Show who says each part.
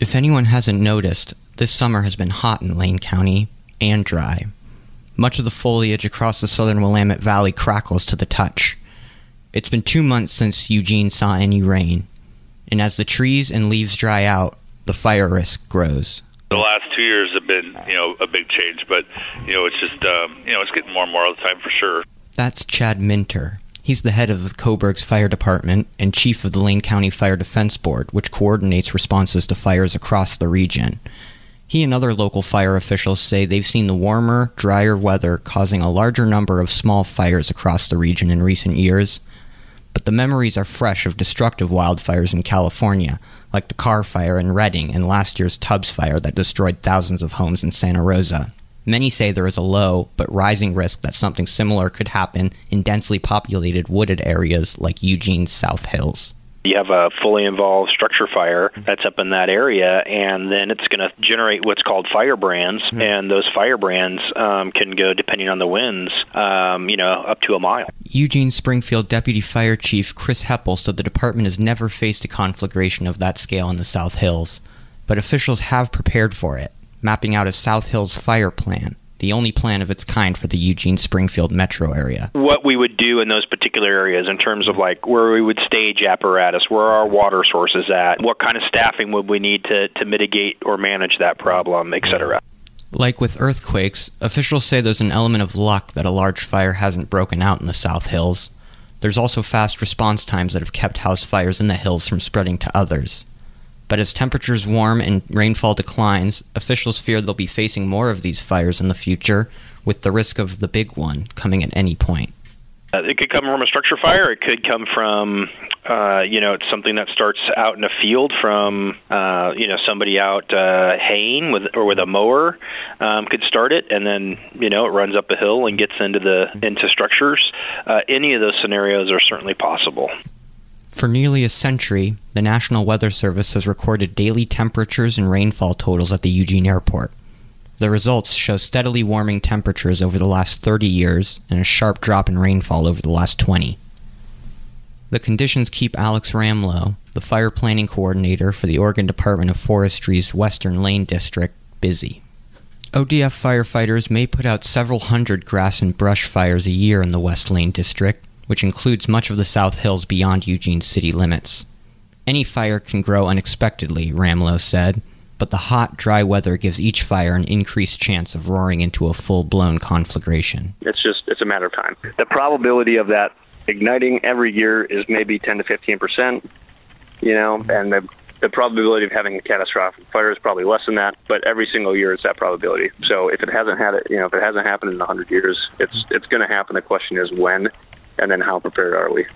Speaker 1: If anyone hasn't noticed, this summer has been hot in Lane County and dry. Much of the foliage across the southern Willamette Valley crackles to the touch. It's been two months since Eugene saw any rain, and as the trees and leaves dry out, the fire risk grows.
Speaker 2: The last two years have been, you know, a big change, but you know, it's just, um, you know, it's getting more and more all the time for sure.
Speaker 1: That's Chad Minter. He's the head of the Coburg's Fire Department and chief of the Lane County Fire Defense Board, which coordinates responses to fires across the region. He and other local fire officials say they've seen the warmer, drier weather causing a larger number of small fires across the region in recent years. But the memories are fresh of destructive wildfires in California, like the Carr Fire in Redding and last year's Tubbs Fire that destroyed thousands of homes in Santa Rosa. Many say there is a low but rising risk that something similar could happen in densely populated wooded areas like Eugene's South Hills.
Speaker 3: You have a fully involved structure fire that's up in that area, and then it's going to generate what's called firebrands, mm-hmm. and those firebrands um, can go, depending on the winds, um, you know, up to a mile.
Speaker 1: Eugene Springfield Deputy Fire Chief Chris Heppel said the department has never faced a conflagration of that scale in the South Hills, but officials have prepared for it, mapping out a South Hills fire plan the only plan of its kind for the Eugene Springfield metro area.
Speaker 3: What we would do in those particular areas in terms of like where we would stage apparatus, where our water sources at, what kind of staffing would we need to, to mitigate or manage that problem, etc.
Speaker 1: Like with earthquakes, officials say there's an element of luck that a large fire hasn't broken out in the South Hills. There's also fast response times that have kept house fires in the hills from spreading to others. But as temperatures warm and rainfall declines, officials fear they'll be facing more of these fires in the future, with the risk of the big one coming at any point.
Speaker 3: Uh, it could come from a structure fire. It could come from, uh, you know, it's something that starts out in a field from, uh, you know, somebody out uh, haying with or with a mower um, could start it, and then you know it runs up a hill and gets into the into structures. Uh, any of those scenarios are certainly possible.
Speaker 1: For nearly a century, the National Weather Service has recorded daily temperatures and rainfall totals at the Eugene Airport. The results show steadily warming temperatures over the last 30 years and a sharp drop in rainfall over the last 20. The conditions keep Alex Ramlow, the fire planning coordinator for the Oregon Department of Forestry's Western Lane District, busy. ODF firefighters may put out several hundred grass and brush fires a year in the West Lane District, which includes much of the South Hills beyond Eugene's city limits. Any fire can grow unexpectedly, Ramlow said, but the hot, dry weather gives each fire an increased chance of roaring into a full-blown conflagration.
Speaker 4: It's just it's a matter of time. The probability of that igniting every year is maybe 10 to 15 percent, you know, and the the probability of having a catastrophic fire is probably less than that, but every single year it's that probability. So if it hasn't had it, you know, if it hasn't happened in 100 years, it's it's going to happen. The question is when and then how prepared are we?